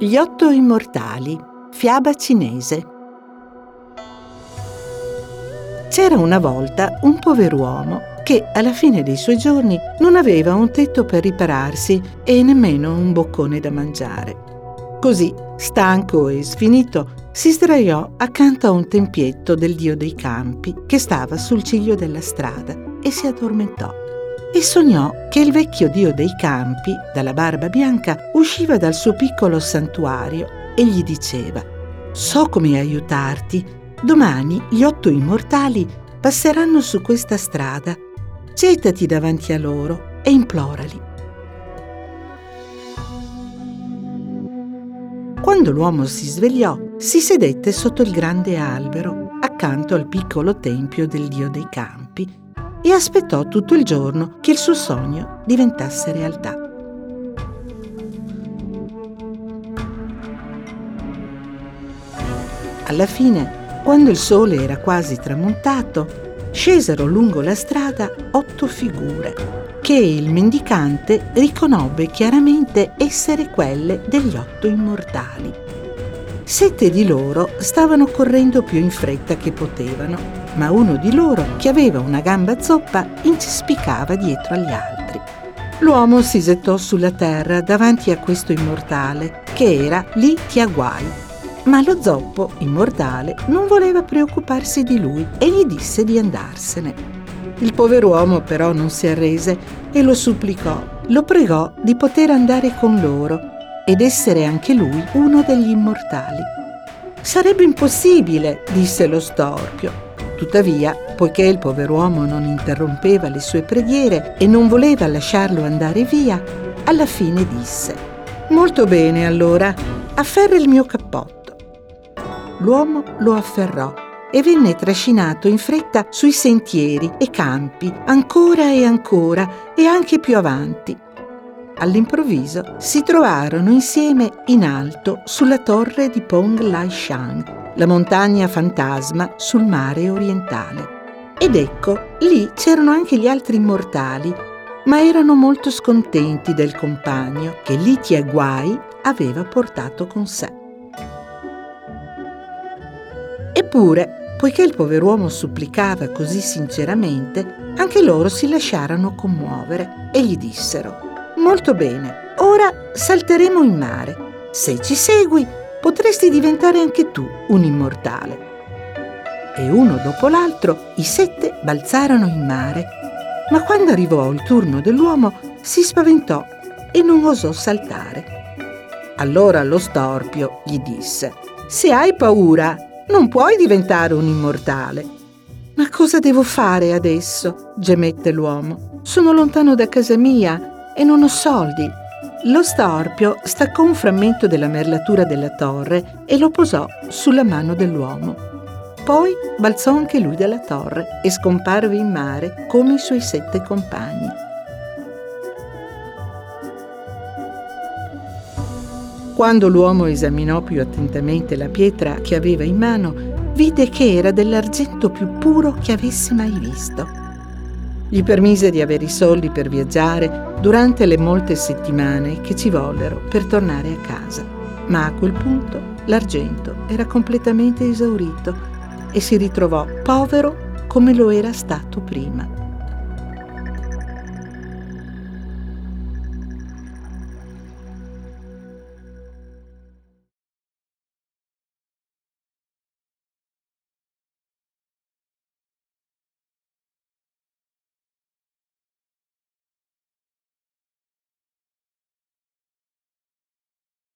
Gli otto immortali, fiaba cinese. C'era una volta un pover'uomo che alla fine dei suoi giorni non aveva un tetto per ripararsi e nemmeno un boccone da mangiare. Così, stanco e sfinito, si sdraiò accanto a un tempietto del dio dei campi che stava sul ciglio della strada e si addormentò e sognò che il vecchio dio dei campi, dalla barba bianca, usciva dal suo piccolo santuario e gli diceva So come aiutarti. Domani gli otto immortali passeranno su questa strada. Gettati davanti a loro e implorali. Quando l'uomo si svegliò, si sedette sotto il grande albero, accanto al piccolo tempio del dio dei campi, e aspettò tutto il giorno che il suo sogno diventasse realtà. Alla fine, quando il sole era quasi tramontato, scesero lungo la strada otto figure che il mendicante riconobbe chiaramente essere quelle degli otto immortali. Sette di loro stavano correndo più in fretta che potevano ma uno di loro, che aveva una gamba zoppa, incespicava dietro agli altri. L'uomo si gettò sulla terra davanti a questo immortale, che era Li Tiaguai. Ma lo zoppo, immortale, non voleva preoccuparsi di lui e gli disse di andarsene. Il pover'uomo però non si arrese e lo supplicò, lo pregò di poter andare con loro ed essere anche lui uno degli immortali. Sarebbe impossibile, disse lo storpio, Tuttavia, poiché il pover'uomo non interrompeva le sue preghiere e non voleva lasciarlo andare via, alla fine disse Molto bene allora, afferra il mio cappotto. L'uomo lo afferrò e venne trascinato in fretta sui sentieri e campi, ancora e ancora e anche più avanti. All'improvviso si trovarono insieme in alto sulla torre di Pong Lai Shang la montagna fantasma sul mare orientale. Ed ecco, lì c'erano anche gli altri immortali, ma erano molto scontenti del compagno che Litia Guai aveva portato con sé. Eppure, poiché il pover'uomo supplicava così sinceramente, anche loro si lasciarono commuovere e gli dissero Molto bene, ora salteremo in mare. Se ci segui, potresti diventare anche tu un immortale. E uno dopo l'altro i sette balzarono in mare, ma quando arrivò il turno dell'uomo si spaventò e non osò saltare. Allora lo storpio gli disse, se hai paura, non puoi diventare un immortale. Ma cosa devo fare adesso? gemette l'uomo. Sono lontano da casa mia e non ho soldi lo storpio staccò un frammento della merlatura della torre e lo posò sulla mano dell'uomo. Poi balzò anche lui dalla torre e scomparve in mare come i suoi sette compagni. Quando l'uomo esaminò più attentamente la pietra che aveva in mano, vide che era dell'argento più puro che avesse mai visto. Gli permise di avere i soldi per viaggiare durante le molte settimane che ci vollero per tornare a casa. Ma a quel punto l'argento era completamente esaurito e si ritrovò povero come lo era stato prima.